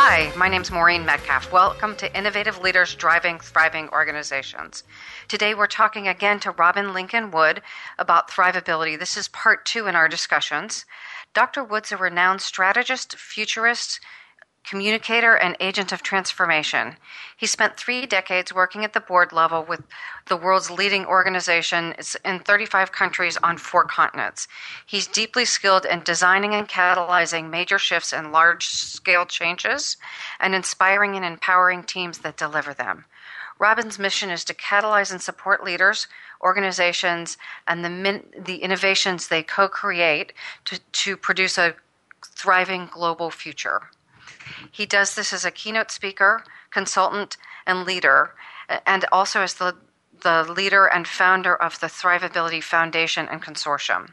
Hi, my name's Maureen Metcalf. Welcome to Innovative Leaders Driving Thriving Organizations. Today we're talking again to Robin Lincoln Wood about thrivability. This is part two in our discussions. Dr. Wood's a renowned strategist, futurist, communicator, and agent of transformation. He spent three decades working at the board level with the world's leading organization in 35 countries on four continents. He's deeply skilled in designing and catalyzing major shifts and large scale changes, and inspiring and empowering teams that deliver them. Robin's mission is to catalyze and support leaders, organizations, and the, min- the innovations they co create to, to produce a thriving global future. He does this as a keynote speaker, consultant, and leader, and also as the, the leader and founder of the Thrivability Foundation and Consortium.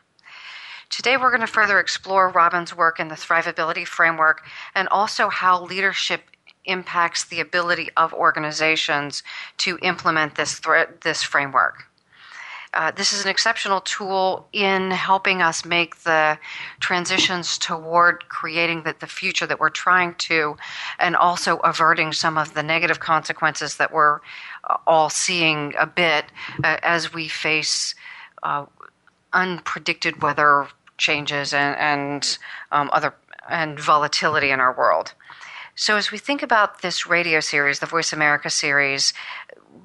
Today, we're going to further explore Robin's work in the Thrivability framework and also how leadership impacts the ability of organizations to implement this, this framework. Uh, this is an exceptional tool in helping us make the transitions toward creating the, the future that we're trying to, and also averting some of the negative consequences that we're uh, all seeing a bit uh, as we face uh, unpredicted weather changes and, and um, other and volatility in our world. So, as we think about this radio series, the Voice America series,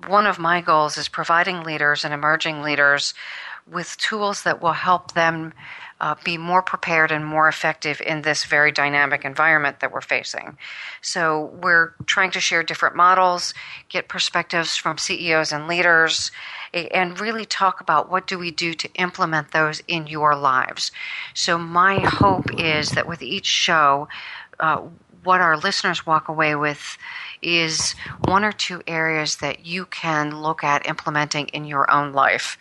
one of my goals is providing leaders and emerging leaders with tools that will help them uh, be more prepared and more effective in this very dynamic environment that we're facing. So, we're trying to share different models, get perspectives from CEOs and leaders, and really talk about what do we do to implement those in your lives. So, my hope is that with each show, uh, what our listeners walk away with is one or two areas that you can look at implementing in your own life.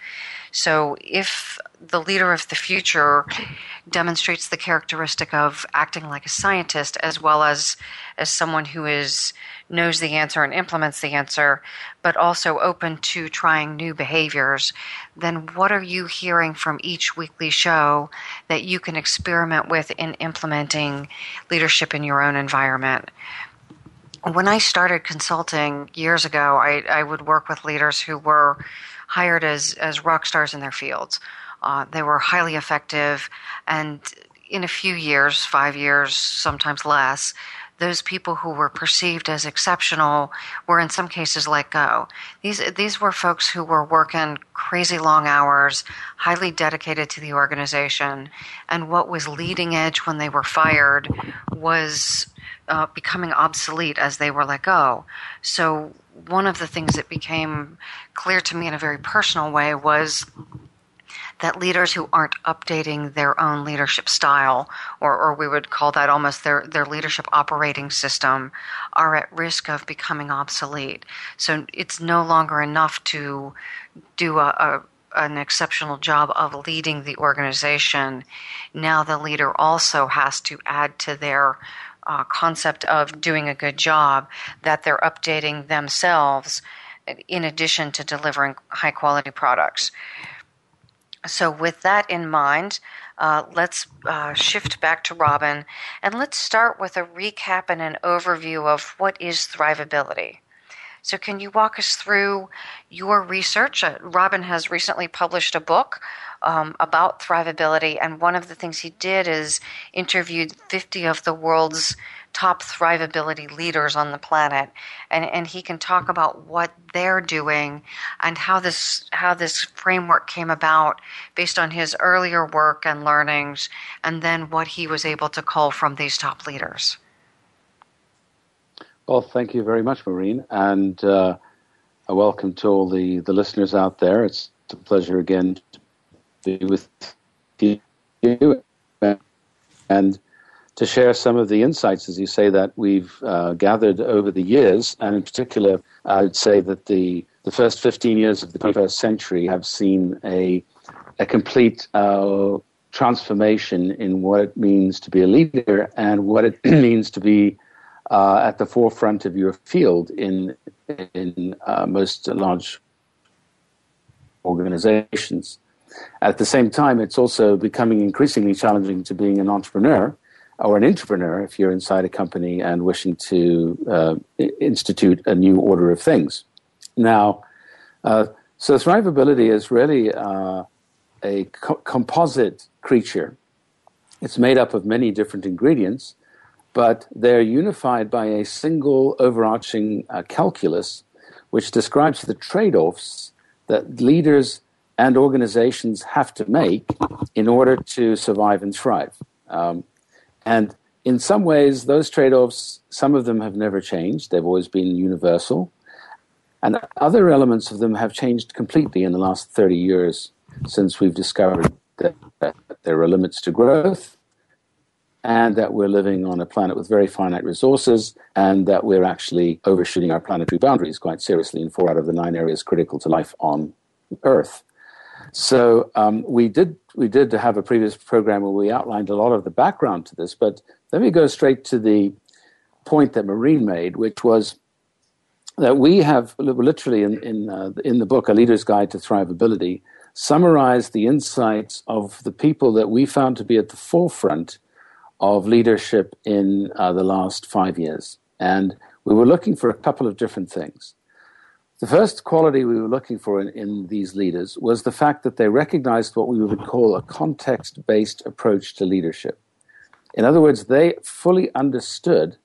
So, if the leader of the future demonstrates the characteristic of acting like a scientist as well as as someone who is knows the answer and implements the answer, but also open to trying new behaviors, then what are you hearing from each weekly show that you can experiment with in implementing leadership in your own environment? When I started consulting years ago, I, I would work with leaders who were hired as, as rock stars in their fields. Uh, they were highly effective, and in a few years, five years, sometimes less, those people who were perceived as exceptional were in some cases let go. These these were folks who were working crazy long hours, highly dedicated to the organization, and what was leading edge when they were fired was uh, becoming obsolete as they were let go. So one of the things that became clear to me in a very personal way was that leaders who aren't updating their own leadership style, or, or we would call that almost their, their leadership operating system, are at risk of becoming obsolete. So it's no longer enough to do a, a an exceptional job of leading the organization. Now the leader also has to add to their uh, concept of doing a good job that they're updating themselves in addition to delivering high quality products. So, with that in mind, uh, let's uh, shift back to Robin and let's start with a recap and an overview of what is thrivability. So, can you walk us through your research? Uh, Robin has recently published a book um, about thrivability, and one of the things he did is interviewed 50 of the world's top thrivability leaders on the planet, and, and he can talk about what they're doing and how this how this framework came about based on his earlier work and learnings, and then what he was able to call from these top leaders. Well, thank you very much, Maureen, and uh, welcome to all the, the listeners out there. It's a pleasure again be with you and to share some of the insights, as you say, that we've uh, gathered over the years. And in particular, I would say that the, the first 15 years of the 21st century have seen a, a complete uh, transformation in what it means to be a leader and what it means to be uh, at the forefront of your field in, in uh, most large organizations. At the same time, it's also becoming increasingly challenging to being an entrepreneur or an entrepreneur if you're inside a company and wishing to uh, institute a new order of things. Now, uh, so thrivability is really uh, a co- composite creature. It's made up of many different ingredients, but they're unified by a single overarching uh, calculus which describes the trade offs that leaders and organizations have to make in order to survive and thrive. Um, and in some ways, those trade offs, some of them have never changed, they've always been universal. And other elements of them have changed completely in the last 30 years since we've discovered that, that there are limits to growth and that we're living on a planet with very finite resources and that we're actually overshooting our planetary boundaries quite seriously in four out of the nine areas critical to life on Earth. So um, we did we did have a previous program where we outlined a lot of the background to this, but let me go straight to the point that Maureen made, which was that we have literally in in, uh, in the book A Leader's Guide to Thrivability summarized the insights of the people that we found to be at the forefront of leadership in uh, the last five years, and we were looking for a couple of different things. The first quality we were looking for in, in these leaders was the fact that they recognized what we would call a context based approach to leadership. In other words, they fully understood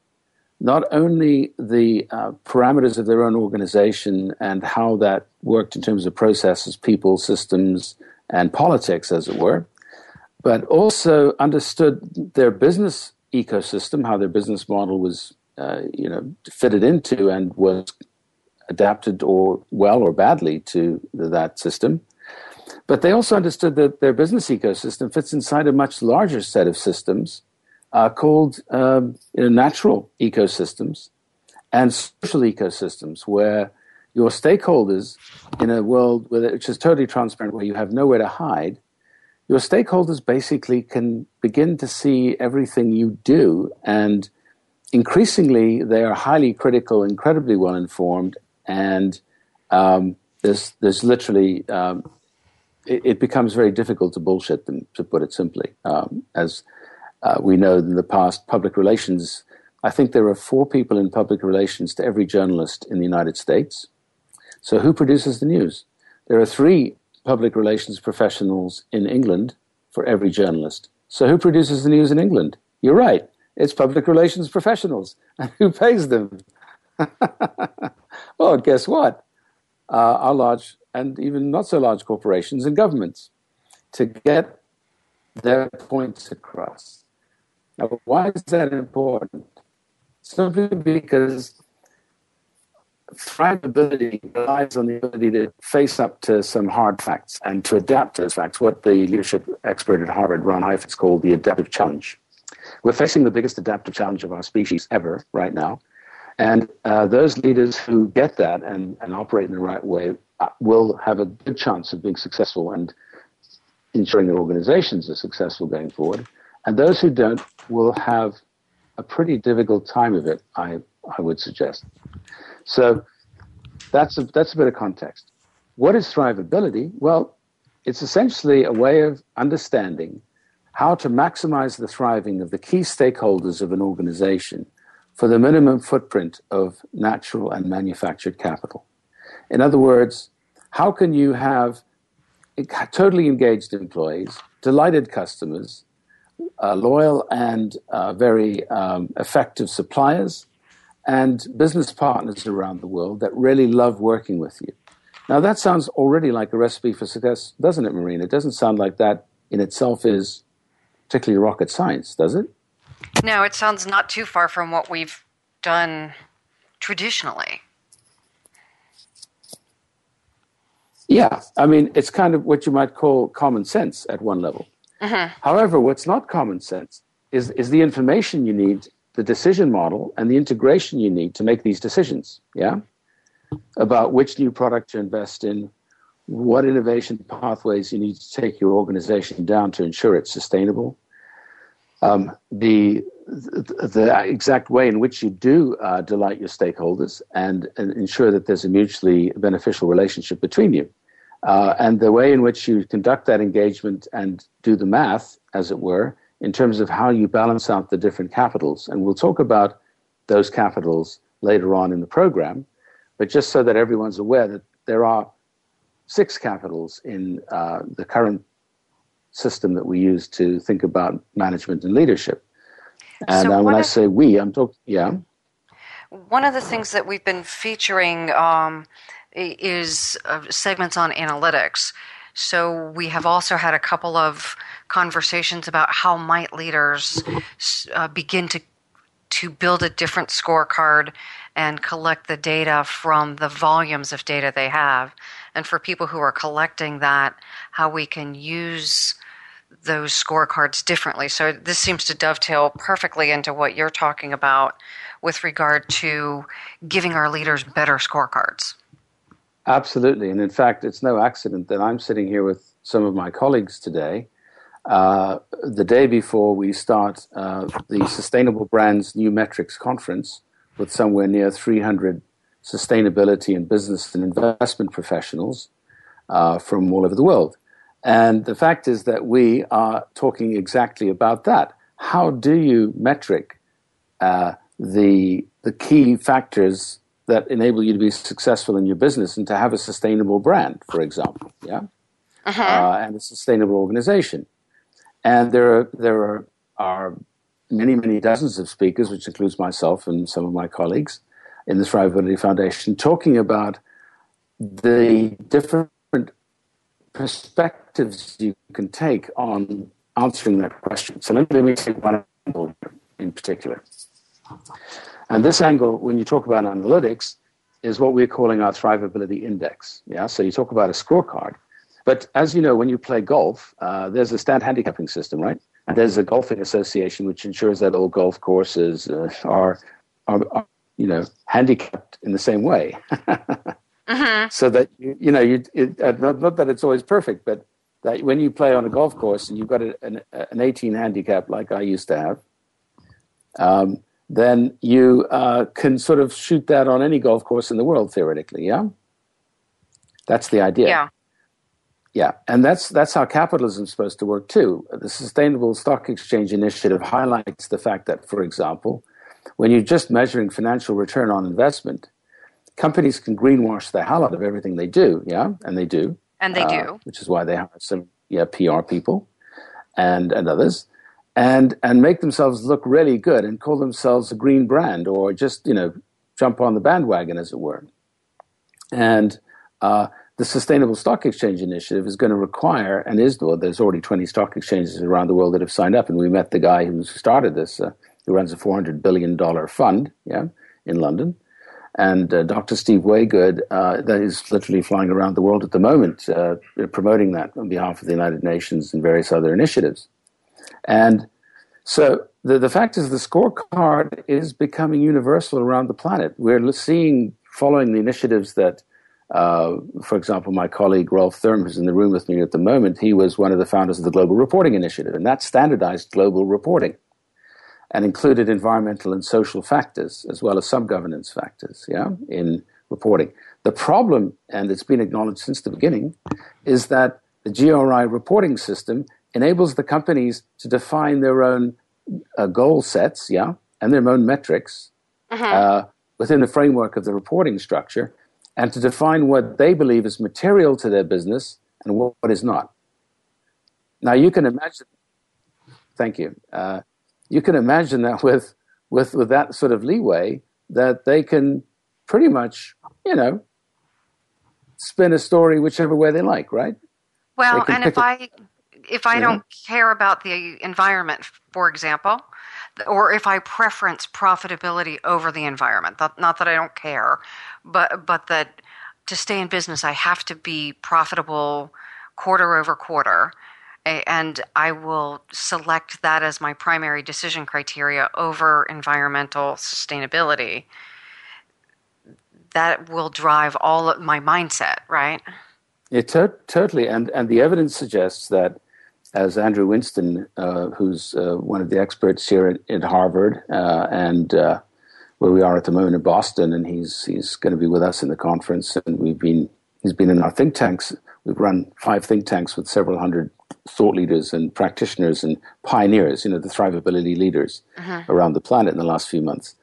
not only the uh, parameters of their own organization and how that worked in terms of processes, people, systems, and politics, as it were, but also understood their business ecosystem, how their business model was, uh, you know, fitted into and was adapted or well or badly to that system. But they also understood that their business ecosystem fits inside a much larger set of systems uh, called um, you know, natural ecosystems and social ecosystems, where your stakeholders in a world which is totally transparent, where you have nowhere to hide, your stakeholders basically can begin to see everything you do and increasingly they are highly critical, incredibly well informed, and um, there's there's literally um, it, it, becomes very difficult to bullshit them, to put it simply. Um, as uh, we know in the past, public relations. I think there are four people in public relations to every journalist in the United States. So who produces the news? There are three public relations professionals in England for every journalist. So who produces the news in England? You're right. It's public relations professionals. And who pays them? well, guess what? Uh, our large and even not so large corporations and governments to get their points across. Now, why is that important? Simply because thrivability relies on the ability to face up to some hard facts and to adapt to those facts. What the leadership expert at Harvard, Ron Heifetz, called the adaptive challenge. We're facing the biggest adaptive challenge of our species ever right now. And uh, those leaders who get that and, and operate in the right way uh, will have a good chance of being successful and ensuring their organizations are successful going forward. And those who don't will have a pretty difficult time of it, I, I would suggest. So that's a, that's a bit of context. What is thrivability? Well, it's essentially a way of understanding how to maximize the thriving of the key stakeholders of an organization for the minimum footprint of natural and manufactured capital. In other words, how can you have totally engaged employees, delighted customers, uh, loyal and uh, very um, effective suppliers, and business partners around the world that really love working with you? Now, that sounds already like a recipe for success, doesn't it, Marina? It doesn't sound like that in itself is particularly rocket science, does it? No, it sounds not too far from what we've done traditionally. Yeah, I mean, it's kind of what you might call common sense at one level. Mm-hmm. However, what's not common sense is, is the information you need, the decision model, and the integration you need to make these decisions. Yeah? About which new product to invest in, what innovation pathways you need to take your organization down to ensure it's sustainable, um, the, the exact way in which you do uh, delight your stakeholders and, and, ensure that there's a mutually beneficial relationship between you. Uh, and the way in which you conduct that engagement and do the math, as it were, in terms of how you balance out the different capitals. And we'll talk about those capitals later on in the program. But just so that everyone's aware that there are six capitals in uh, the current system that we use to think about management and leadership. And so uh, when I say we, I'm talking, yeah. One of the things that we've been featuring um, is uh, segments on analytics. So we have also had a couple of conversations about how might leaders uh, begin to to build a different scorecard and collect the data from the volumes of data they have. And for people who are collecting that, how we can use those scorecards differently. So this seems to dovetail perfectly into what you're talking about with regard to giving our leaders better scorecards. Absolutely. And in fact, it's no accident that I'm sitting here with some of my colleagues today. Uh, the day before we start uh, the Sustainable Brands New Metrics Conference with somewhere near 300 sustainability and business and investment professionals uh, from all over the world. And the fact is that we are talking exactly about that. How do you metric uh, the, the key factors that enable you to be successful in your business and to have a sustainable brand, for example, yeah, uh-huh. uh, and a sustainable organization. And there are there are, are many many dozens of speakers, which includes myself and some of my colleagues in the Thrivability Foundation, talking about the different perspectives you can take on answering that question. So let me take one angle in particular. And this angle, when you talk about analytics, is what we're calling our thrivability index. Yeah, so you talk about a scorecard. But as you know, when you play golf, uh, there's a stand handicapping system, right? And there's a golfing association which ensures that all golf courses uh, are, are, are, you know, handicapped in the same way. mm-hmm. So that you, you know, you it, uh, not, that it's always perfect, but that when you play on a golf course and you've got a, an, an 18 handicap like I used to have, um, then you uh, can sort of shoot that on any golf course in the world theoretically. Yeah, that's the idea. Yeah. Yeah, and that's that's how capitalism is supposed to work too. The Sustainable Stock Exchange Initiative highlights the fact that, for example, when you're just measuring financial return on investment, companies can greenwash the hell out of everything they do. Yeah, and they do, and they uh, do, which is why they hire some yeah PR people and and others and and make themselves look really good and call themselves a green brand or just you know jump on the bandwagon as it were. And uh, the sustainable stock exchange initiative is going to require and is well, there's already 20 stock exchanges around the world that have signed up. And we met the guy who started this uh, who runs a 400 billion dollar fund yeah in london and uh, Dr. Steve Waygood, uh, that is literally flying around the world at the moment, uh, promoting that on behalf of the United Nations and various other initiatives. And so the, the fact is the scorecard is becoming universal around the planet. We're seeing, following the initiatives that, uh, for example, my colleague Ralph Thurm, who's in the room with me at the moment, he was one of the founders of the Global Reporting Initiative, and that standardized global reporting and included environmental and social factors as well as some governance factors yeah, in reporting. The problem, and it's been acknowledged since the beginning, is that the GRI reporting system enables the companies to define their own uh, goal sets, yeah, and their own metrics, mm-hmm. uh, within the framework of the reporting structure and to define what they believe is material to their business and what, what is not. Now, you can imagine, thank you, uh, you can imagine that with, with, with that sort of leeway, that they can pretty much, you know, spin a story whichever way they like, right? Well, and if I if I don't care about the environment, for example, or if I preference profitability over the environment, not that I don't care, but but that to stay in business I have to be profitable quarter over quarter, and I will select that as my primary decision criteria over environmental sustainability. That will drive all of my mindset, right? To- totally, and and the evidence suggests that as Andrew Winston, uh, who's uh, one of the experts here at, at Harvard uh, and uh, where we are at the moment in Boston, and he's he's going to be with us in the conference. And we've been he's been in our think tanks. We've run five think tanks with several hundred thought leaders and practitioners and pioneers, you know, the thrivability leaders uh-huh. around the planet in the last few months.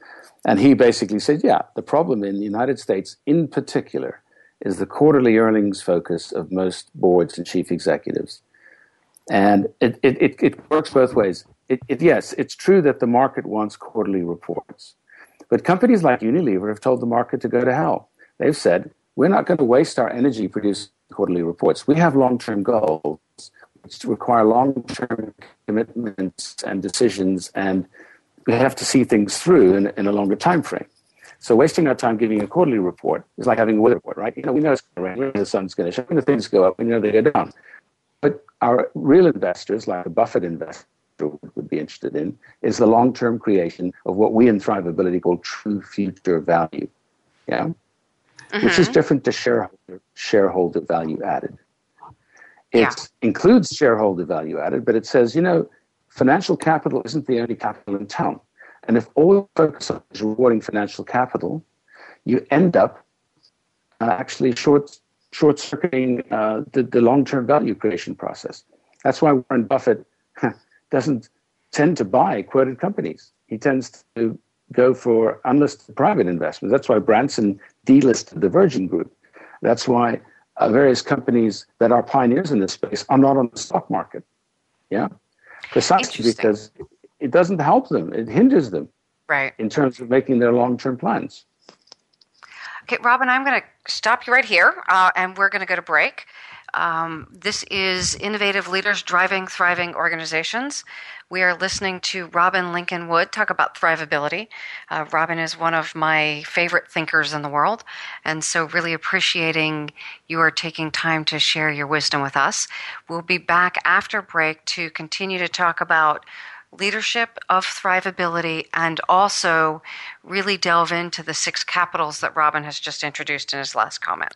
And he basically said, yeah, the problem in the United States in particular is the quarterly earnings focus of most boards and chief executives and it, it, it, it works both ways. It, it, yes, it's true that the market wants quarterly reports. But companies like Unilever have told the market to go to hell. They've said, we're not going to waste our energy producing quarterly reports. We have long term goals require long term commitments and decisions, and we have to see things through in, in, a longer time frame. So wasting our time giving a quarterly report is like having a weather report, right? You know, we know it's going to rain, we know the sun's going to shine, the things go up, we know they go down. But our real investors, like a Buffett investor would be interested in, is the long term creation of what we in Thrivability call true future value. Yeah? Mm-hmm. Which is mm-hmm. different to shareholder, shareholder value added. It yeah. includes shareholder value added, but it says, you know, financial capital isn't the only capital in town. And if all you focus on is rewarding financial capital, you end up uh, actually short short circuiting uh, the, the long term value creation process. That's why Warren Buffett doesn't tend to buy quoted companies. He tends to go for unlisted private investments. That's why Branson delisted the Virgin Group. That's why uh, various companies that are pioneers in this space are not on the stock market. Yeah, precisely because it doesn't help them; it hinders them. Right. In terms of making their long-term plans. Okay, Robin, I'm going to stop you right here, uh, and we're going to go to break. Um, this is Innovative Leaders Driving Thriving Organizations. We are listening to Robin Lincoln Wood talk about thrivability. Uh, Robin is one of my favorite thinkers in the world, and so really appreciating you are taking time to share your wisdom with us. We'll be back after break to continue to talk about leadership of thrivability and also really delve into the six capitals that Robin has just introduced in his last comment.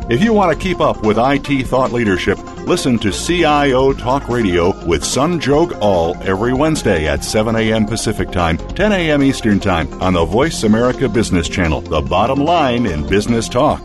If you want to keep up with IT thought leadership, Listen to CIO Talk Radio with Sanjog Aul every Wednesday at 7 a.m. Pacific Time, 10 a.m. Eastern Time on the Voice America Business Channel, the bottom line in business talk.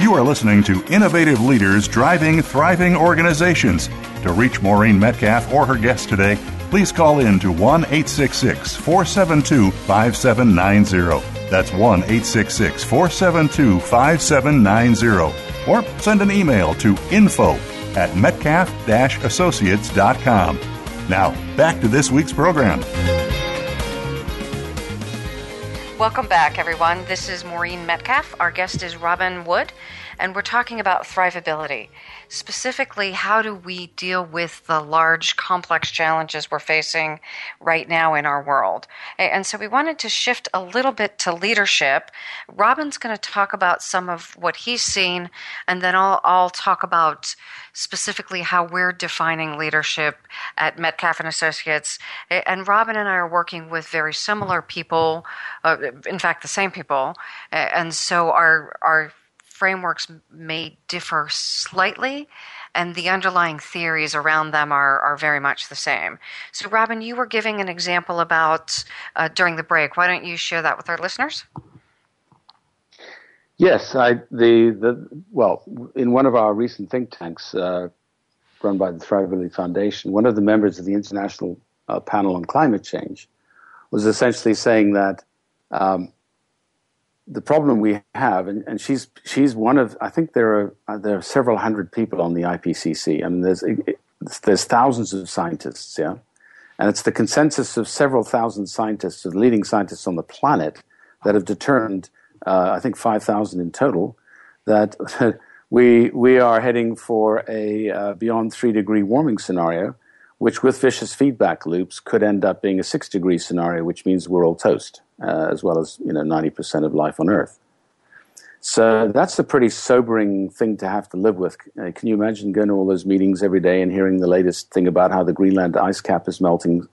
You are listening to Innovative Leaders Driving Thriving Organizations. To reach Maureen Metcalf or her guest today, please call in to 1 866 472 5790. That's 1 866 472 5790. Or send an email to info at metcalf associates.com. Now, back to this week's program. Welcome back, everyone. This is Maureen Metcalf. Our guest is Robin Wood and we're talking about thrivability. Specifically, how do we deal with the large, complex challenges we're facing right now in our world? And so we wanted to shift a little bit to leadership. Robin's going to talk about some of what he's seen, and then I'll, I'll talk about specifically how we're defining leadership at Metcalf and Associates. And Robin and I are working with very similar people, uh, in fact, the same people. And so our our frameworks may differ slightly, and the underlying theories around them are, are very much the same. So, Robin, you were giving an example about uh, during the break. Why don't you share that with our listeners? Yes, I the the well in one of our recent think tanks uh, run by the Thrivability Foundation, one of the members of the International uh, Panel on Climate Change was essentially saying that um, the problem we have, and, and she's she's one of I think there are uh, there are several hundred people on the IPCC. I mean, there's it, there's thousands of scientists, yeah, and it's the consensus of several thousand scientists, the leading scientists on the planet, that have determined, uh, I think five thousand in total, that we we are heading for a uh, beyond three degree warming scenario, which with vicious feedback loops could end up being a six degree scenario, which means we're all toast uh, as well as you know 90% of life on Earth. So that's a pretty sobering thing to have to live with. Uh, can you imagine going to all those meetings every day and hearing the latest thing about how the Greenland ice cap is melting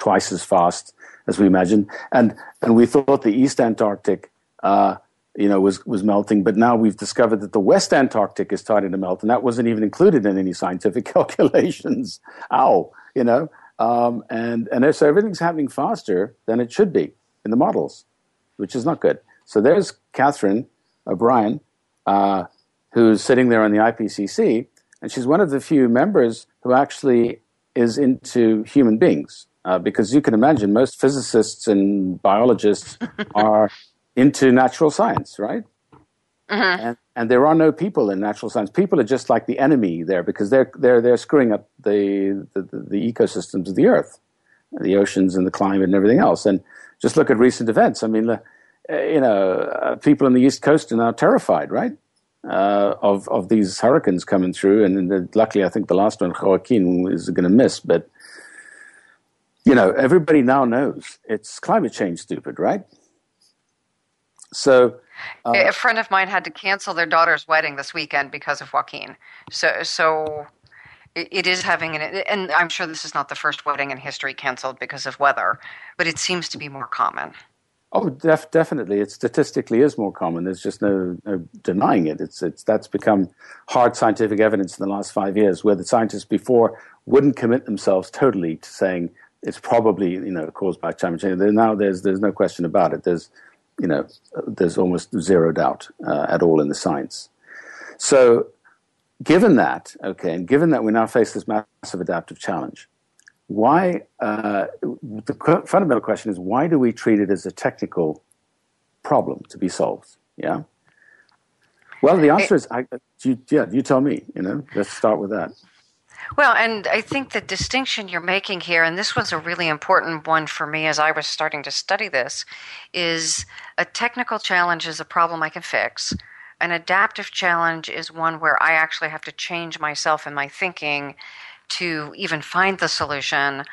twice as fast as we imagined? And and we thought the East Antarctic, uh, you know, was was melting, but now we've discovered that the West Antarctic is starting to melt, and that wasn't even included in any scientific calculations. Ow, you know. Um, and and so everything's happening faster than it should be in the models, which is not good. So there's Catherine O'Brien, uh, who's sitting there on the IPCC, and she's one of the few members who actually is into human beings. Uh, because you can imagine most physicists and biologists are into natural science, right? Mm-hmm. And, and, there are no people in natural science. People are just like the enemy there because they're they're they're screwing up the the, the ecosystems of the earth, the oceans and the climate and everything else. And just look at recent events. I mean, uh, you know, uh, people on the East Coast are now terrified, right? Uh, of of these hurricanes coming through, and, and luckily, I think the last one, Joaquin, is going to miss. But you know, everybody now knows it's climate change, stupid, right? So, uh, a friend of mine had to cancel their daughter's wedding this weekend because of Joaquin. So, so it is having an and i'm sure this is not the first wedding in history canceled because of weather but it seems to be more common. Oh def- definitely. It statistically is more common. There's just no, no, denying it. It's, it's that's become hard scientific evidence in the last five years where the scientists before wouldn't commit themselves totally to saying it's probably you know caused by climate change. Now there's there's no question about it. There's you know there's almost zero doubt uh, at all in the science so given that, okay, and given that we now face this massive adaptive challenge, why, uh, the fundamental question is why do we treat it as a technical problem to be solved? Yeah? Well, the answer is, I, you, yeah, you tell me, you know, let's start with that. Well, and I think the distinction you're making here, and this was a really important one for me as I was starting to study this, is a technical challenge is a problem I can fix an adaptive challenge is one where I actually have to change myself and my thinking to even find the solution.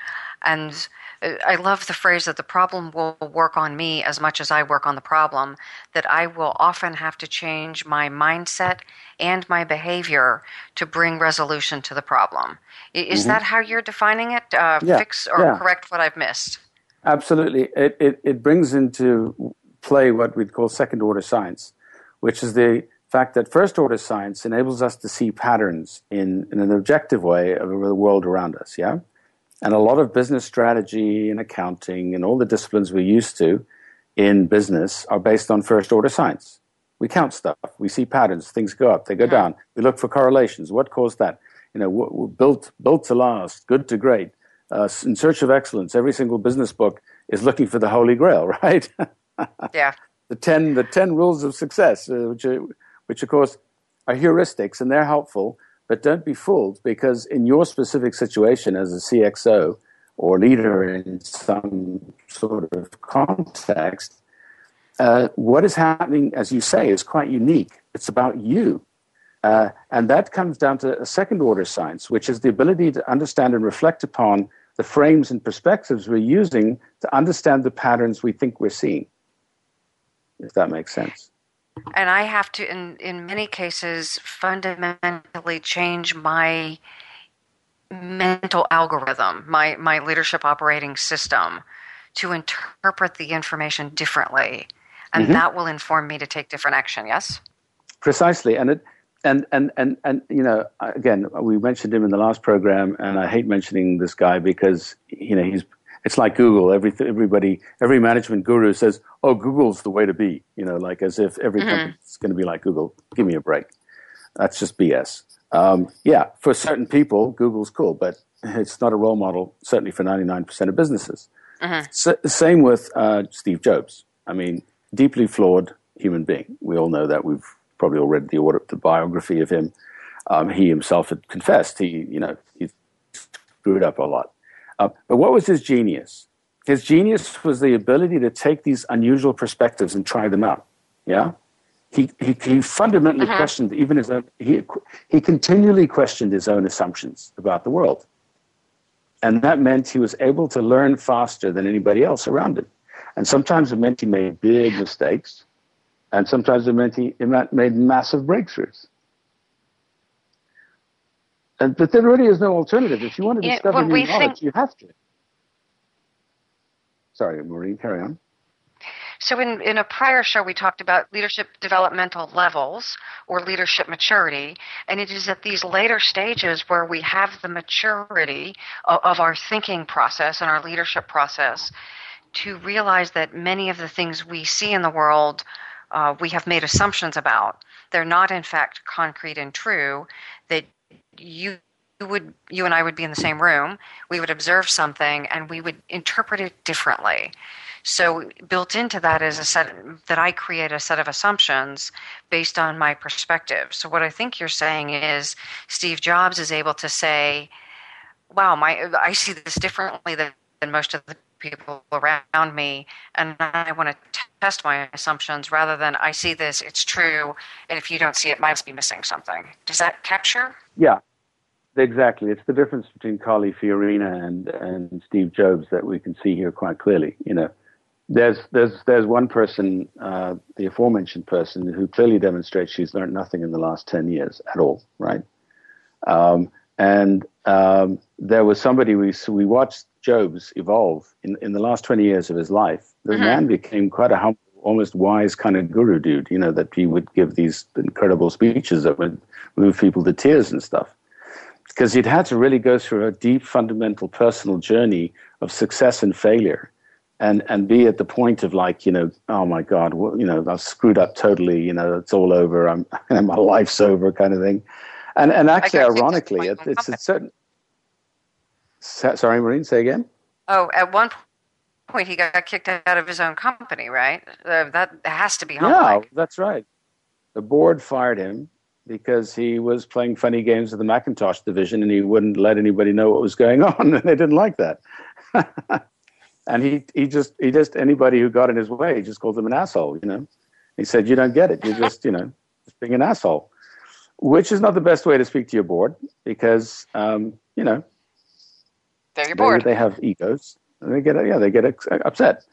And I love the phrase that the problem will work on me as much as I work on the problem, that I will often have to change my mindset and my behavior to bring resolution to the problem. Is mm-hmm. that how you're defining it? Uh, yeah. Fix or yeah. correct what I've missed? Absolutely. It, it, it brings into play what we'd call second order science, which is the fact that first order science enables us to see patterns in, in an objective way of the world around us, yeah? And a lot of business strategy and accounting and all the disciplines we're used to in business are based on first order science. We count stuff, we see patterns, things go up, they go down. We look for correlations. What caused that? You know, built, built to last, good to great, uh, in search of excellence. Every single business book is looking for the holy grail, right? yeah. The ten, the ten rules of success, uh, which, are, which of course are heuristics and they're helpful, but don't be fooled because in your specific situation as a CXO or leader in some sort of context, uh, what is happening, as you say, is quite unique. It's about you. Uh, and that comes down to a second order science, which is the ability to understand and reflect upon the frames and perspectives we're using to understand the patterns we think we're seeing, if that makes sense. And I have to, in, in many cases, fundamentally change my mental algorithm, my, my leadership operating system, to interpret the information differently. And mm-hmm. that will inform me to take different action, yes? Precisely. And it, and and and and you know, again, we mentioned him in the last program, and I hate mentioning this guy because you know he's. It's like Google. Every everybody, every management guru says, "Oh, Google's the way to be." You know, like as if every mm-hmm. company's going to be like Google. Give me a break. That's just BS. Um, yeah, for certain people, Google's cool, but it's not a role model. Certainly for ninety nine percent of businesses. Mm-hmm. S- same with uh, Steve Jobs. I mean, deeply flawed human being. We all know that. We've probably all read the, order, the biography of him. Um, he himself had confessed he, you know, he screwed up a lot. Uh, but what was his genius? His genius was the ability to take these unusual perspectives and try them out. Yeah, he he, he fundamentally uh-huh. questioned even his own. He he continually questioned his own assumptions about the world, and that meant he was able to learn faster than anybody else around him. And sometimes it meant he made big mistakes, and sometimes it meant he made massive breakthroughs. And, but there really is no alternative. If you want to discover yeah, new knowledge, think, you have to. Sorry, Maureen, carry on. So, in, in a prior show, we talked about leadership developmental levels or leadership maturity. And it is at these later stages where we have the maturity of, of our thinking process and our leadership process to realize that many of the things we see in the world uh, we have made assumptions about. They're not, in fact, concrete and true. That you would, you and I would be in the same room. We would observe something, and we would interpret it differently. So built into that is a set that I create a set of assumptions based on my perspective. So what I think you're saying is Steve Jobs is able to say, "Wow, my I see this differently than, than most of the people around me and I want to test my assumptions rather than I see this, it's true, and if you don't see it, must be missing something. Does that capture? Yeah, exactly. It's the difference between Carly Fiorina and, and Steve Jobs that we can see here quite clearly. You know, there's there's there's one person, uh, the aforementioned person, who clearly demonstrates she's learned nothing in the last ten years at all, right? Um, and um, there was somebody we we watched Jobs evolve in, in the last 20 years of his life. The mm-hmm. man became quite a humble, almost wise kind of guru dude, you know, that he would give these incredible speeches that would move people to tears and stuff. Because he'd had to really go through a deep, fundamental personal journey of success and failure and, and be at the point of like, you know, oh my God, well, you know, I've screwed up totally, you know, it's all over, I'm, my life's over kind of thing. And, and actually, ironically, it, it's a certain Sorry, Maureen, say again. Oh, at one point he got kicked out of his own company, right? Uh, that has to be humbling. Yeah, that's right. The board fired him because he was playing funny games with the Macintosh division and he wouldn't let anybody know what was going on, and they didn't like that. and he, he just he just anybody who got in his way, he just called him an asshole. You know, he said, "You don't get it. You're just you know just being an asshole," which is not the best way to speak to your board because um, you know they're bored. They, they have egos. And they get yeah they get upset.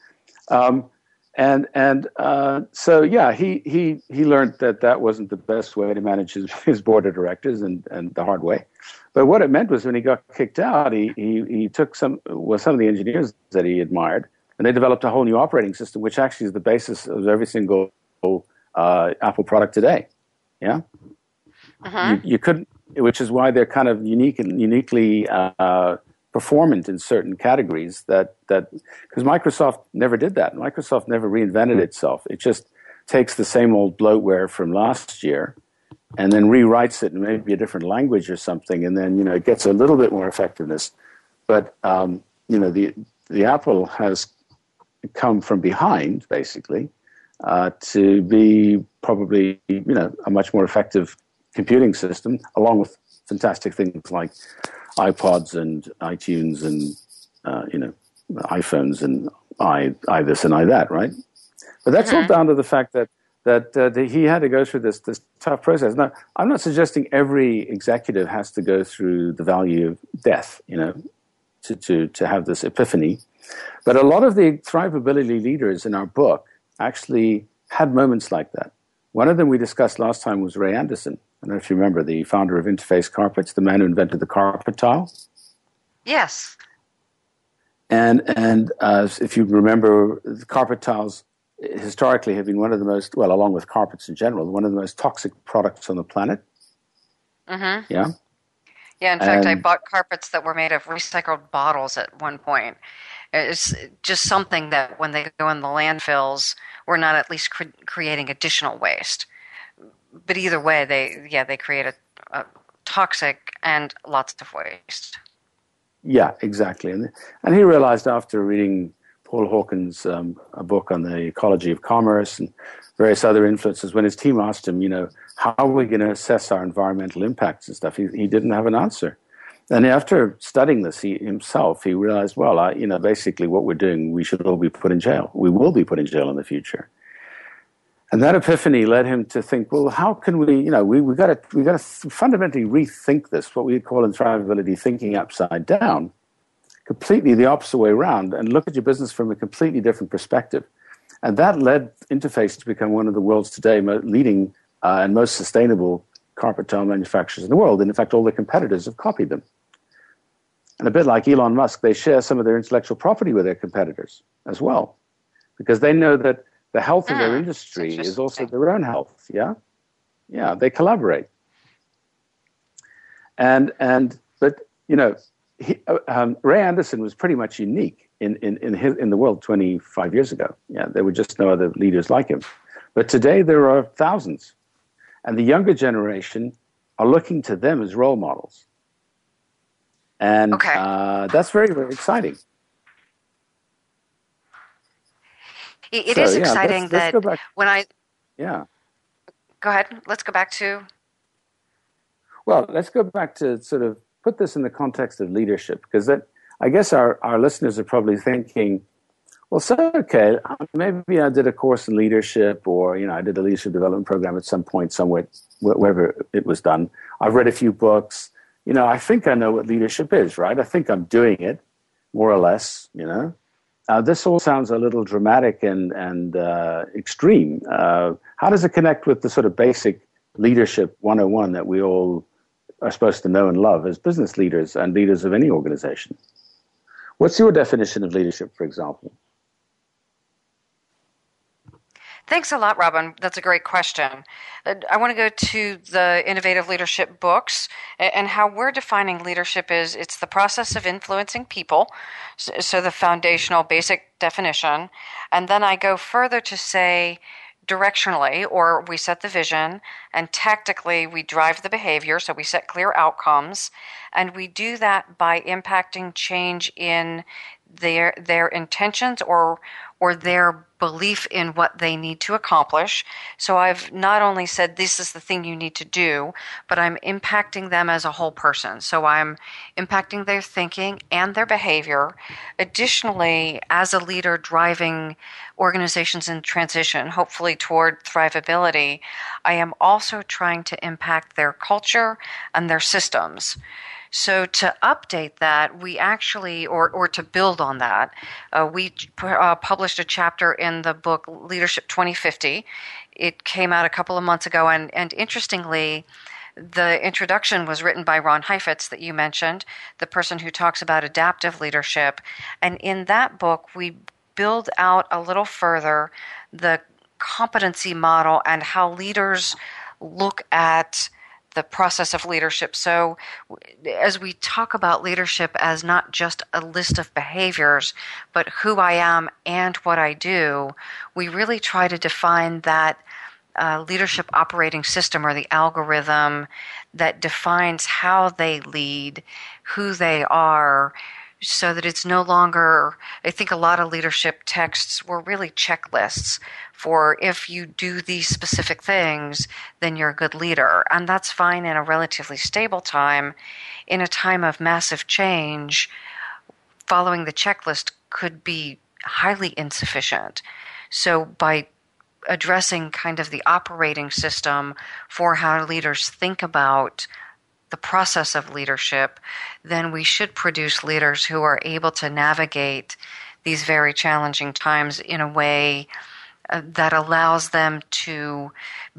Um, and and uh, so yeah he he he learned that that wasn't the best way to manage his, his board of directors and and the hard way but what it meant was when he got kicked out he he, he took some well some of the engineers that he admired And they developed a whole new operating system, which actually is the basis of every single uh, Apple product today. Yeah, uh-huh. you, you, couldn't, which is why they're kind of unique and uniquely uh, performant in certain categories. That that because Microsoft never did that. Microsoft never reinvented itself. It just takes the same old bloatware from last year and then rewrites it in maybe a different language or something, and then you know it gets a little bit more effectiveness. But um, you know the the Apple has come from behind basically uh, to be probably you know a much more effective computing system, along with fantastic things like iPods and iTunes and uh, you know iPhones and i i this and i that, right? But that's all mm-hmm. down to the fact that that, uh, that he had to go through this this tough process. Now, I'm not suggesting every executive has to go through the value of death, you know, to to to have this epiphany. But a lot of the thrivability leaders in our book actually had moments like that. One of them we discussed last time was Ray Anderson. I don't know if you remember the founder of Interface Carpets, the man who invented the carpet tile. Yes. And and uh, if you remember, the carpet tiles historically have been one of the most well, along with carpets in general, one of the most toxic products on the planet. Mm-hmm. Yeah. Yeah. In fact, I bought carpets that were made of recycled bottles at one point. It's just something that when they go in the landfills, we're not at least cre- creating additional waste. But either way, they yeah they create a, a toxic and lots of waste. Yeah, exactly. And and he realized after reading Paul Hawken's um, a book on the ecology of commerce and various other influences. When his team asked him, you know, how are we going to assess our environmental impacts and stuff, he, he didn't have an answer. And after studying this he, himself, he realized, well, I, you know, basically what we're doing, we should all be put in jail. We will be put in jail in the future. And that epiphany led him to think, well, how can we, you know, we we got to we got to fundamentally rethink this, what we call in thrivability thinking upside down, completely the opposite way around, and look at your business from a completely different perspective. And that led Interface to become one of the world's today leading uh, and most sustainable carpet tile manufacturers in the world. And in fact, all their competitors have copied them. And a bit like Elon Musk, they share some of their intellectual property with their competitors as well, because they know that the health of their hmm. industry is also their own health. Yeah, yeah, they collaborate. And and but you know, he, uh, um, Ray Anderson was pretty much unique in in in, his, in the world 25 years ago. Yeah, there were just no other leaders like him. But today there are thousands. And the younger generation are looking to them as role models. And okay. uh, that's very, very exciting. It, it so, is exciting let's, let's that when I. Yeah. Go ahead. Let's go back to. Well, let's go back to sort of put this in the context of leadership because that I guess our, our listeners are probably thinking, well, so okay, um, maybe I did a course in leadership, or you know, I did a leadership development program at some point, somewhere, wherever it was done. I've read a few books. You know, I think I know what leadership is, right? I think I'm doing it, more or less. You know, uh, this all sounds a little dramatic and and uh, extreme. Uh, how does it connect with the sort of basic leadership 101 that we all are supposed to know and love as business leaders and leaders of any organization? What's your definition of leadership, for example? Thanks a lot, Robin. That's a great question. Uh, I want to go to the innovative leadership books and how we're defining leadership is it's the process of influencing people. So the foundational basic definition. And then I go further to say directionally, or we set the vision, and tactically, we drive the behavior. So we set clear outcomes. And we do that by impacting change in their their intentions or or their belief in what they need to accomplish. So I've not only said this is the thing you need to do, but I'm impacting them as a whole person. So I'm impacting their thinking and their behavior. Additionally, as a leader driving organizations in transition, hopefully toward thrivability, I am also trying to impact their culture and their systems. So to update that, we actually, or, or to build on that, uh, we uh, published a chapter in the book Leadership 2050. It came out a couple of months ago, and, and interestingly, the introduction was written by Ron Heifetz that you mentioned, the person who talks about adaptive leadership. And in that book, we build out a little further the competency model and how leaders look at the process of leadership. So, as we talk about leadership as not just a list of behaviors, but who I am and what I do, we really try to define that uh, leadership operating system or the algorithm that defines how they lead, who they are, so that it's no longer, I think a lot of leadership texts were really checklists for if you do these specific things, then you're a good leader. And that's fine in a relatively stable time. In a time of massive change, following the checklist could be highly insufficient. So by addressing kind of the operating system for how leaders think about the process of leadership, then we should produce leaders who are able to navigate these very challenging times in a way uh, that allows them to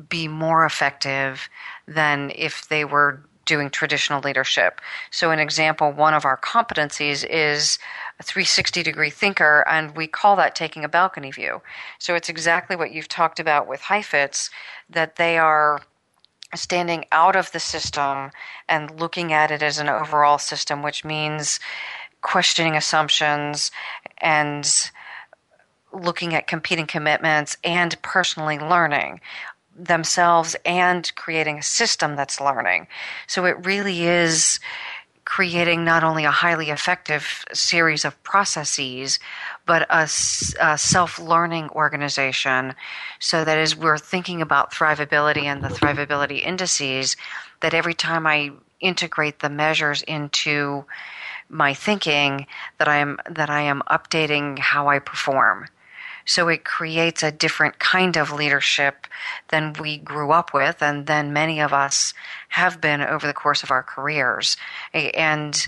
be more effective than if they were doing traditional leadership. So, an example, one of our competencies is a 360 degree thinker, and we call that taking a balcony view. So, it's exactly what you've talked about with Heifetz, that they are standing out of the system and looking at it as an overall system, which means questioning assumptions and looking at competing commitments and personally learning themselves and creating a system that's learning. So it really is creating not only a highly effective series of processes, but a, a self learning organization so that as we're thinking about thrivability and the thrivability indices, that every time I integrate the measures into my thinking that I am that I am updating how I perform. So it creates a different kind of leadership than we grew up with, and than many of us have been over the course of our careers. And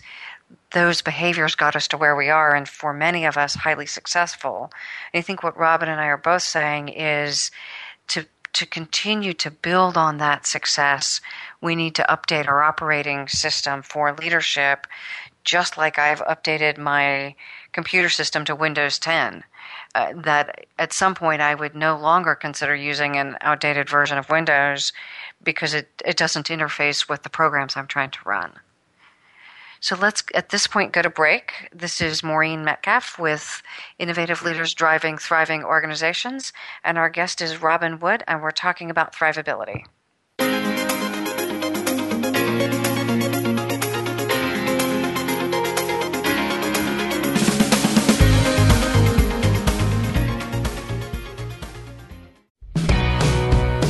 those behaviors got us to where we are, and for many of us, highly successful. And I think what Robin and I are both saying is to to continue to build on that success, we need to update our operating system for leadership, just like I've updated my computer system to Windows 10 uh, that at some point I would no longer consider using an outdated version of Windows because it, it doesn't interface with the programs I'm trying to run. So let's at this point go to break. This is Maureen Metcalf with Innovative Leaders Driving Thriving Organizations, and our guest is Robin Wood, and we're talking about thrivability.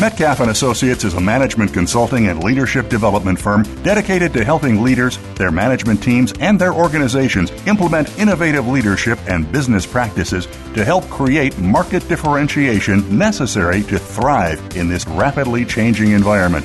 Metcalf and Associates is a management consulting and leadership development firm dedicated to helping leaders, their management teams, and their organizations implement innovative leadership and business practices to help create market differentiation necessary to thrive in this rapidly changing environment.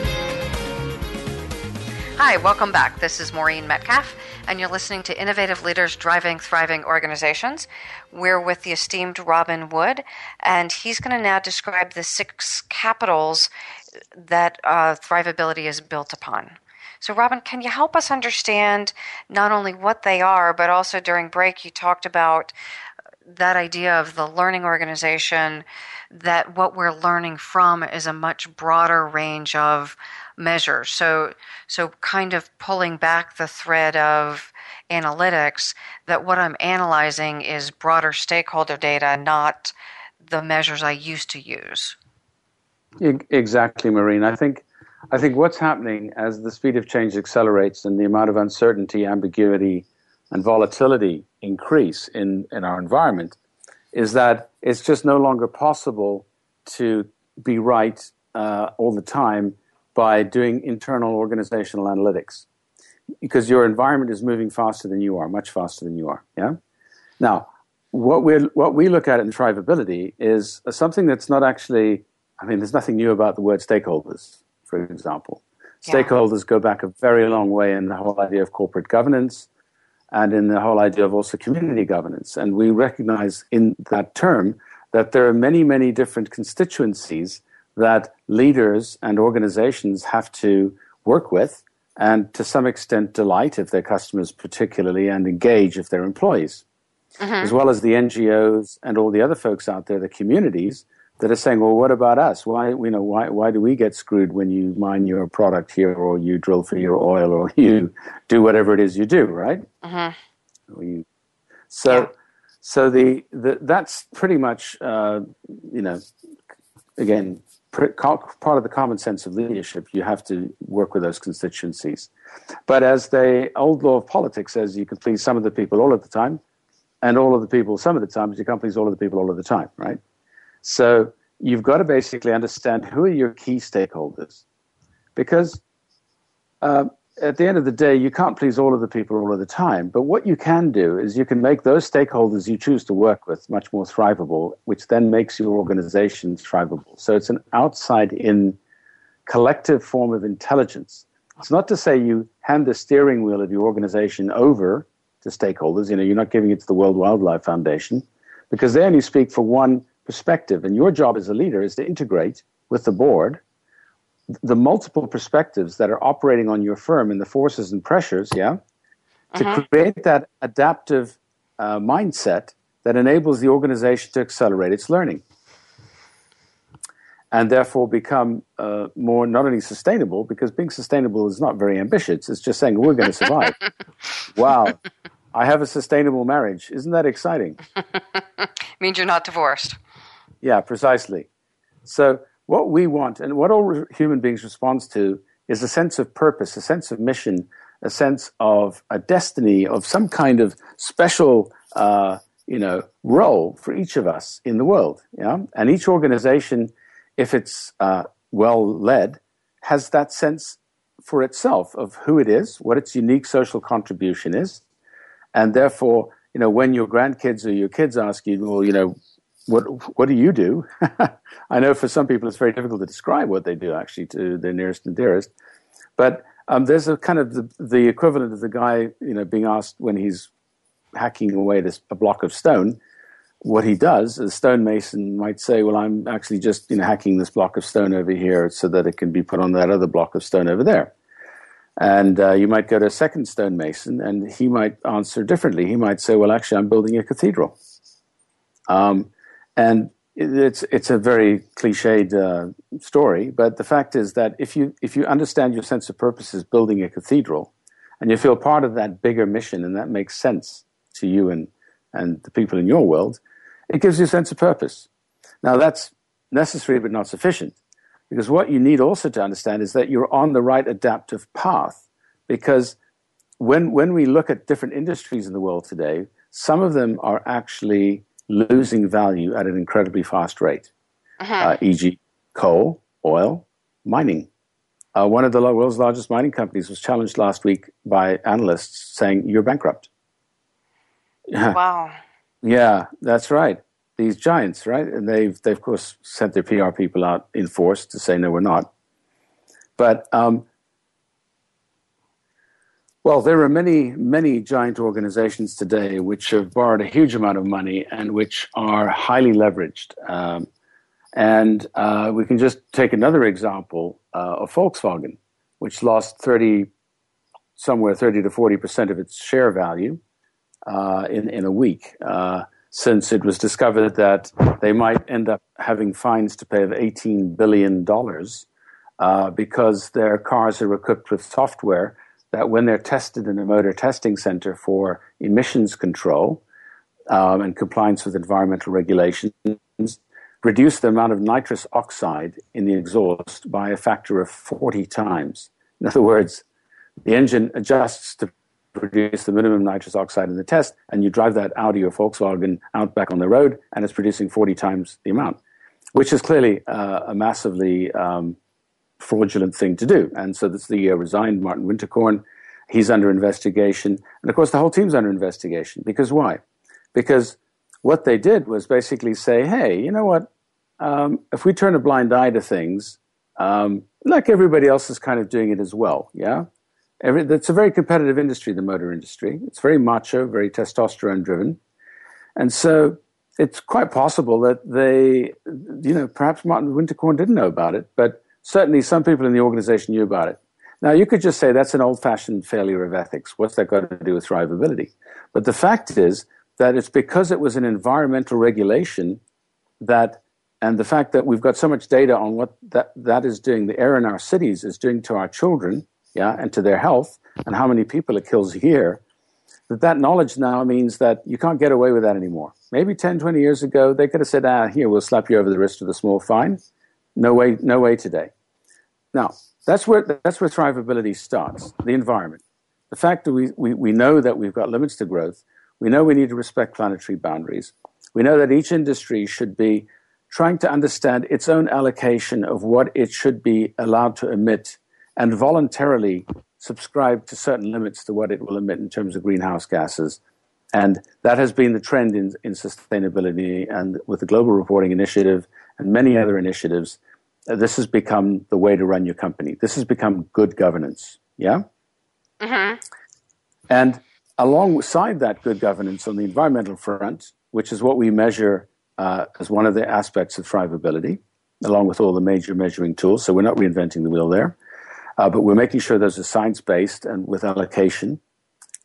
Hi, welcome back. This is Maureen Metcalf, and you're listening to Innovative Leaders Driving Thriving Organizations. We're with the esteemed Robin Wood, and he's going to now describe the six capitals that uh, thrivability is built upon. So, Robin, can you help us understand not only what they are, but also during break you talked about that idea of the learning organization, that what we're learning from is a much broader range of measures. So, so kind of pulling back the thread of analytics, that what I'm analyzing is broader stakeholder data, not the measures I used to use. Exactly, Maureen. I think I think what's happening as the speed of change accelerates and the amount of uncertainty, ambiguity, and volatility increase in, in our environment is that it's just no longer possible to be right uh, all the time by doing internal organizational analytics because your environment is moving faster than you are, much faster than you are. Yeah. Now, what we what we look at in thrivability is something that's not actually. I mean, there's nothing new about the word stakeholders, for example. Yeah. Stakeholders go back a very long way in the whole idea of corporate governance and in the whole idea of also community governance. And we recognize in that term that there are many, many different constituencies that leaders and organizations have to work with and to some extent delight if they're customers particularly and engage if they're employees mm-hmm. as well as the ngos and all the other folks out there the communities that are saying well what about us why you know why, why do we get screwed when you mine your product here or you drill for your oil or you do whatever it is you do right you, so yeah. so the, the that's pretty much uh, you know again part of the common sense of leadership, you have to work with those constituencies. But as the old law of politics says, you can please some of the people all of the time, and all of the people some of the time, but you can't please all of the people all of the time, right? So you've got to basically understand who are your key stakeholders, because uh, at the end of the day, you can't please all of the people all of the time. But what you can do is you can make those stakeholders you choose to work with much more thrivable, which then makes your organization thrivable. So it's an outside in collective form of intelligence. It's not to say you hand the steering wheel of your organization over to stakeholders. You know, you're not giving it to the World Wildlife Foundation because they only speak for one perspective. And your job as a leader is to integrate with the board the multiple perspectives that are operating on your firm and the forces and pressures, yeah, to uh-huh. create that adaptive uh, mindset that enables the organization to accelerate its learning. And therefore become uh, more not only sustainable because being sustainable is not very ambitious it's just saying we're going to survive. Wow. I have a sustainable marriage. Isn't that exciting? Means you're not divorced. Yeah precisely. So what we want and what all human beings respond to is a sense of purpose, a sense of mission, a sense of a destiny, of some kind of special, uh, you know, role for each of us in the world. Yeah? And each organization, if it's uh, well led, has that sense for itself of who it is, what its unique social contribution is, and therefore, you know, when your grandkids or your kids ask you, well, you know, what what do you do? I know for some people it's very difficult to describe what they do actually to their nearest and dearest, but um, there's a kind of the, the, equivalent of the guy you know being asked when he's hacking away this a block of stone. What he does, a stonemason might say, "Well, I'm actually just you know hacking this block of stone over here so that it can be put on that other block of stone over there." And uh, you might go to a second stonemason, and he might answer differently. He might say, "Well, actually, I'm building a cathedral." Um, and it's it's a very cliched uh, story, but the fact is that if you if you understand your sense of purpose is building a cathedral, and you feel part of that bigger mission, and that makes sense to you and and the people in your world, it gives you a sense of purpose. Now that's necessary but not sufficient, because what you need also to understand is that you're on the right adaptive path. Because when when we look at different industries in the world today, some of them are actually losing value at an incredibly fast rate, uh-huh. uh, e.g., coal, oil, mining. Uh, one of the world's largest mining companies was challenged last week by analysts saying, You're bankrupt. Wow. yeah, that's right. these giants, right? And they've, they've, of course sent their PR people out in force to say, no, we're not. But, um, well, there are many, many giant organizations today which have borrowed a huge amount of money and which are highly leveraged. Um, and uh, we can just take another example uh, of Volkswagen, which lost 30, somewhere 30 to 40% of its share value uh, in, in a week, uh, since it was discovered that they might end up having fines to pay of $18 billion uh, because their cars are equipped with software that, when they're tested in a motor testing center for emissions control um, and compliance with environmental regulations, reduce the amount of nitrous oxide in the exhaust by a factor of 40 times. In other words, the engine adjusts to produce the minimum nitrous oxide in the test, and you drive that Audi or Volkswagen out back on the road, and it's producing 40 times the amount, which is clearly uh, a massively um, fraudulent thing to do. And so the CEO resigned, Martin Winterkorn. He's under investigation. And of course, the whole team's under investigation. Because why? Because what they did was basically say, hey, you know what? Um, if we turn a blind eye to things, um, like everybody else is kind of doing it as well, yeah? Every, it's a very competitive industry, the motor industry. It's very macho, very testosterone driven. And so it's quite possible that they, you know, perhaps Martin Winterkorn didn't know about it, but certainly some people in the organization knew about it. Now, you could just say that's an old fashioned failure of ethics. What's that got to do with thrivability? But the fact is that it's because it was an environmental regulation that, and the fact that we've got so much data on what that, that is doing, the air in our cities is doing to our children, yeah, and to their health, and how many people it kills a year, that that knowledge now means that you can't get away with that anymore. Maybe 10, 20 years ago, they could have said, ah, here, we'll slap you over the wrist with a small fine. No way, no way today. Now, that's where, that's where thrivability starts, the environment. The fact that we, we, we know that we've got limits to growth. We know we need to respect planetary boundaries. We know that each industry should be trying to understand its own allocation of what it should be allowed to emit and voluntarily subscribe to certain limits to what it will emit in terms of greenhouse gases. And that has been the trend in, in sustainability and with the Global Reporting Initiative and many other initiatives, uh, this has become the way to run your company. This has become good governance. Yeah? Mm-hmm. And alongside that good governance on the environmental front, which is what we measure uh, as one of the aspects of thrivability, along with all the major measuring tools. So we're not reinventing the wheel there, uh, but we're making sure those are science based and with allocation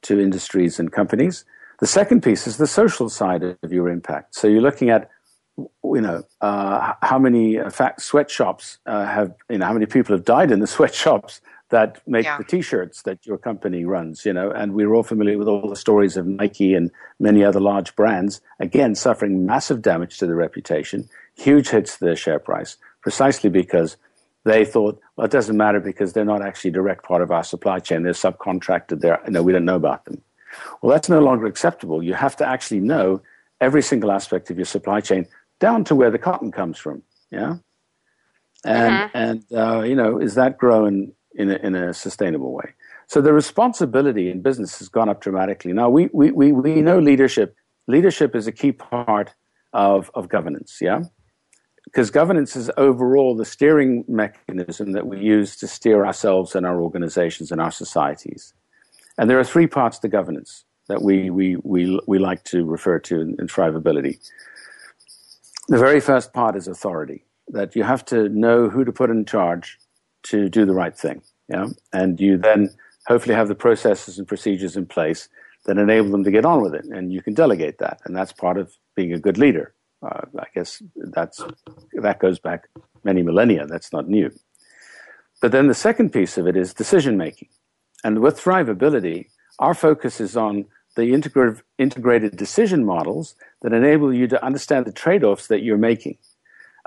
to industries and companies. The second piece is the social side of your impact. So you're looking at you know, uh, how many uh, fact sweatshops uh, have, you know, how many people have died in the sweatshops that make yeah. the T-shirts that your company runs, you know, and we're all familiar with all the stories of Nike and many other large brands, again, suffering massive damage to their reputation, huge hits to their share price, precisely because they thought, well, it doesn't matter because they're not actually a direct part of our supply chain. They're subcontracted. They're, no, we don't know about them. Well, that's no longer acceptable. You have to actually know every single aspect of your supply chain down to where the cotton comes from. Yeah, and mm-hmm. and uh, you know, is that growing in a, in a sustainable way? So the responsibility in business has gone up dramatically. Now we we we, we know leadership. Leadership is a key part of of governance. Yeah. Because governance is overall the steering mechanism that we use to steer ourselves and our organizations and our societies. And there are three parts to governance that we, we, we, we like to refer to in, in thrivability. The very first part is authority, that you have to know who to put in charge to do the right thing. Yeah? And you then hopefully have the processes and procedures in place that enable them to get on with it. And you can delegate that. And that's part of being a good leader. Uh, I guess that's, that goes back many millennia. That's not new. But then the second piece of it is decision making. And with thrivability, our focus is on the integrative, integrated decision models that enable you to understand the trade-offs that you're making.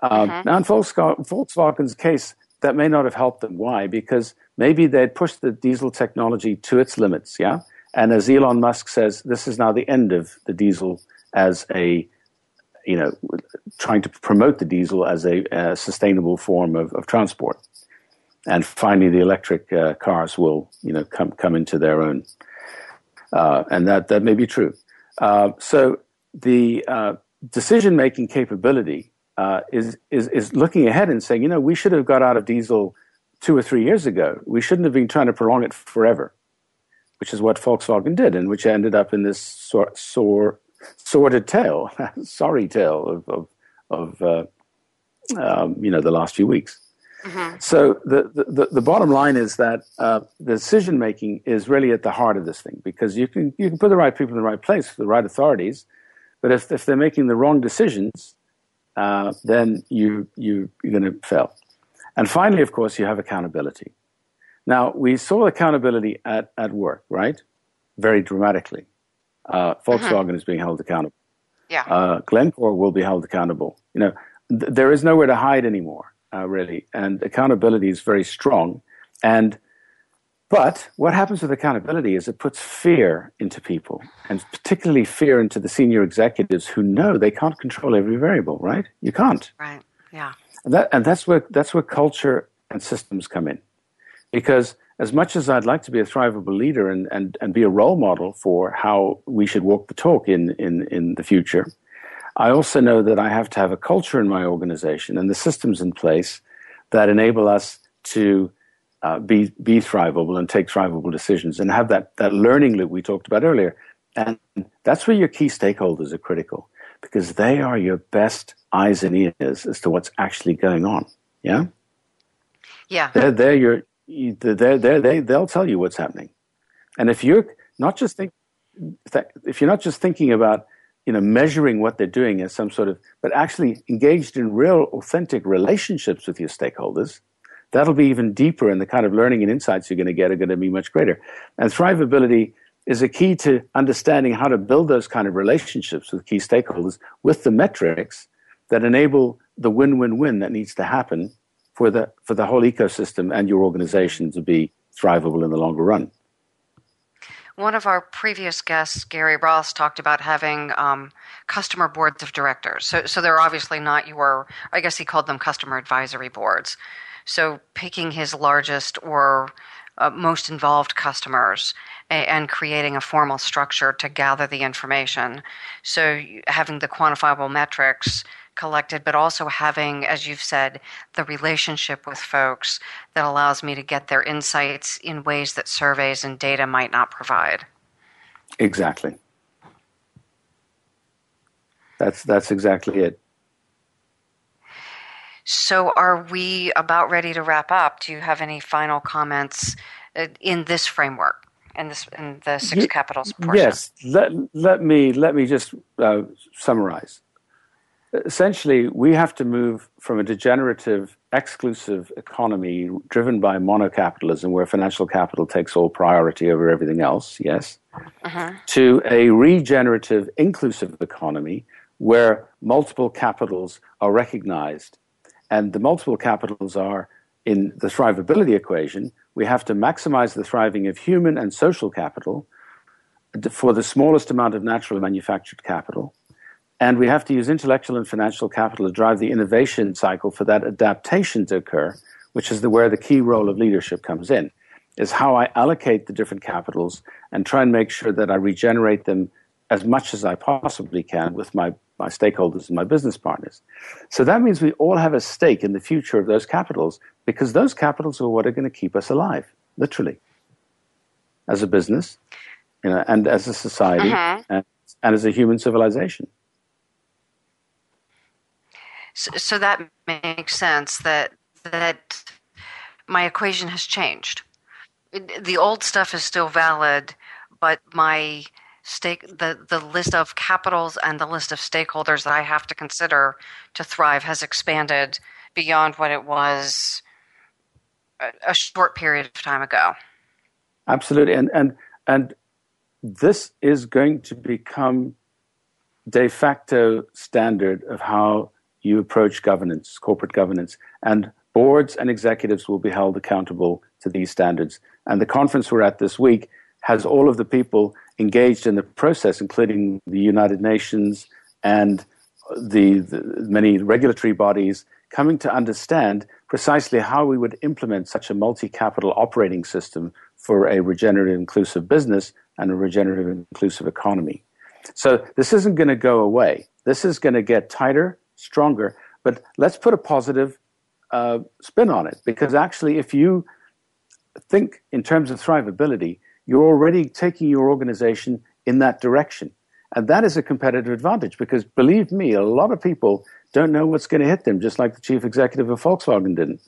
Um, mm-hmm. Now, in Volkswagen's case, that may not have helped them. Why? Because maybe they'd pushed the diesel technology to its limits, yeah? And as Elon Musk says, this is now the end of the diesel as a, you know, trying to promote the diesel as a, a sustainable form of, of, transport. And finally, the electric uh, cars will, you know, come, come into their own. Uh, and that, that may be true. Uh, so the, uh, decision making capability uh, is, is, is looking ahead and saying, you know, we should have got out of diesel two or three years ago. We shouldn't have been trying to prolong it forever, which is what Volkswagen did, and which ended up in this sor- sor- sordid tale, sorry tale of, of, of uh, um, you know, the last few weeks. Mm-hmm. So the, the, the, bottom line is that uh, the decision making is really at the heart of this thing because you can, you can put the right people in the right place, the right authorities, but if, if they're making the wrong decisions, uh, then you, you, you're going to fail. And finally, of course, you have accountability. Now, we saw accountability at, at work, right? Very dramatically. Uh, Volkswagen mm-hmm. is being held accountable. Yeah. Uh, Glencore will be held accountable. You know, th- there is nowhere to hide anymore, uh, really, and accountability is very strong. And but what happens with accountability is it puts fear into people, and particularly fear into the senior executives who know they can't control every variable. Right? You can't. Right. Yeah. And, that, and that's where that's where culture and systems come in, because as much as I'd like to be a thrivable leader and, and, and be a role model for how we should walk the talk in, in, in the future, I also know that I have to have a culture in my organization and the systems in place that enable us to uh, be, be thrivable and take thrivable decisions and have that, that learning loop we talked about earlier. And that's where your key stakeholders are critical because they are your best eyes and ears as to what's actually going on. Yeah? Yeah. They're, they're your, they're, they're, they, they'll tell you what's happening. And if you're not just think, if you're not just thinking about, you know, measuring what they're doing as some sort of, but actually engaged in real, authentic relationships with your stakeholders, that'll be even deeper, and the kind of learning and insights you're going to get are going to be much greater. And thrivability is a key to understanding how to build those kind of relationships with key stakeholders with the metrics that enable the win-win-win that needs to happen for the for the whole ecosystem and your organization to be thrivable in the longer run. One of our previous guests, Gary Ross, talked about having um, customer boards of directors. So, so they're obviously not your, I guess he called them customer advisory boards. So picking his largest or uh, most involved customers and creating a formal structure to gather the information. So having the quantifiable metrics collected, but also having, as you've said, the relationship with folks that allows me to get their insights in ways that surveys and data might not provide. Exactly. That's that's exactly it. So, are we about ready to wrap up? Do you have any final comments uh, in this framework? In this, in the six capitals portion. Yes, let, let me let me just uh, summarize essentially, we have to move from a degenerative, exclusive economy driven by monocapitalism, where financial capital takes all priority over everything else, yes, uh-huh. to a regenerative, inclusive economy where multiple capitals are recognized. And the multiple capitals are in the thrivability equation. We have to maximize the thriving of human and social capital for the smallest amount of natural and manufactured capital and we have to use intellectual and financial capital to drive the innovation cycle for that adaptation to occur, which is the, where the key role of leadership comes in, is how I allocate the different capitals and try and make sure that I regenerate them as much as I possibly can with my, my stakeholders and my business partners. So that means we all have a stake in the future of those capitals because those capitals are what are going to keep us alive, literally, as a business you know, and as a society uh-huh. and, and as a human civilization. So, so that makes sense that that my equation has changed. The old stuff is still valid, but my stake the, the list of capitals and the list of stakeholders that I have to consider to thrive has expanded beyond what it was a, a short period of time ago. Absolutely, and and and this is going to become de facto standard of how you approach governance, corporate governance, and boards and executives will be held accountable to these standards. And the conference we're at this week has all of the people engaged in the process, including the United Nations and the, the many regulatory bodies, coming to understand precisely how we would implement such a multi capital operating system for a regenerative inclusive business and a regenerative inclusive economy. So this isn't going to go away This is going to get tighter, stronger, but let's put a positive uh, spin on it because actually, if you think in terms of thrivability, you're already taking your organization in that direction. And that is a competitive advantage because believe me, a lot of people don't know what's going to hit them, just like the chief executive of Volkswagen didn't.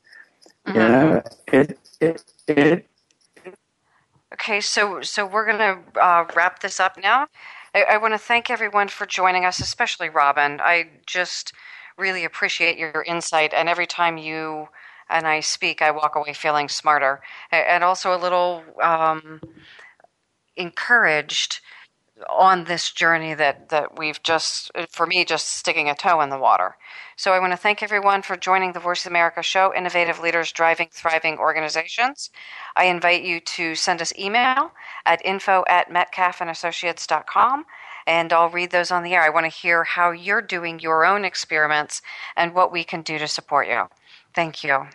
Mm-hmm. You know, it, it, it, Okay, so so we're going to uh, wrap this up now. I, I want to thank everyone for joining us, especially Robin. I just really appreciate your insight, and every time you and I speak, I walk away feeling smarter and also a little um, encouraged on this journey that, that we've just, for me, just sticking a toe in the water. So I want to thank everyone for joining the Voice of America show, Innovative Leaders Driving Thriving Organizations. I invite you to send us email at info at metcalfandassociates.com and I'll read those on the air. I want to hear how you're doing your own experiments and what we can do to support you. Thank you.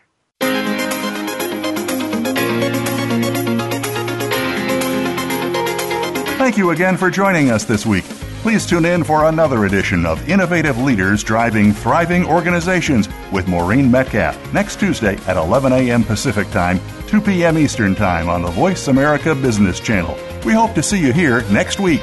Thank you again for joining us this week. Please tune in for another edition of Innovative Leaders Driving Thriving Organizations with Maureen Metcalf next Tuesday at 11 a.m. Pacific Time, 2 p.m. Eastern Time on the Voice America Business Channel. We hope to see you here next week.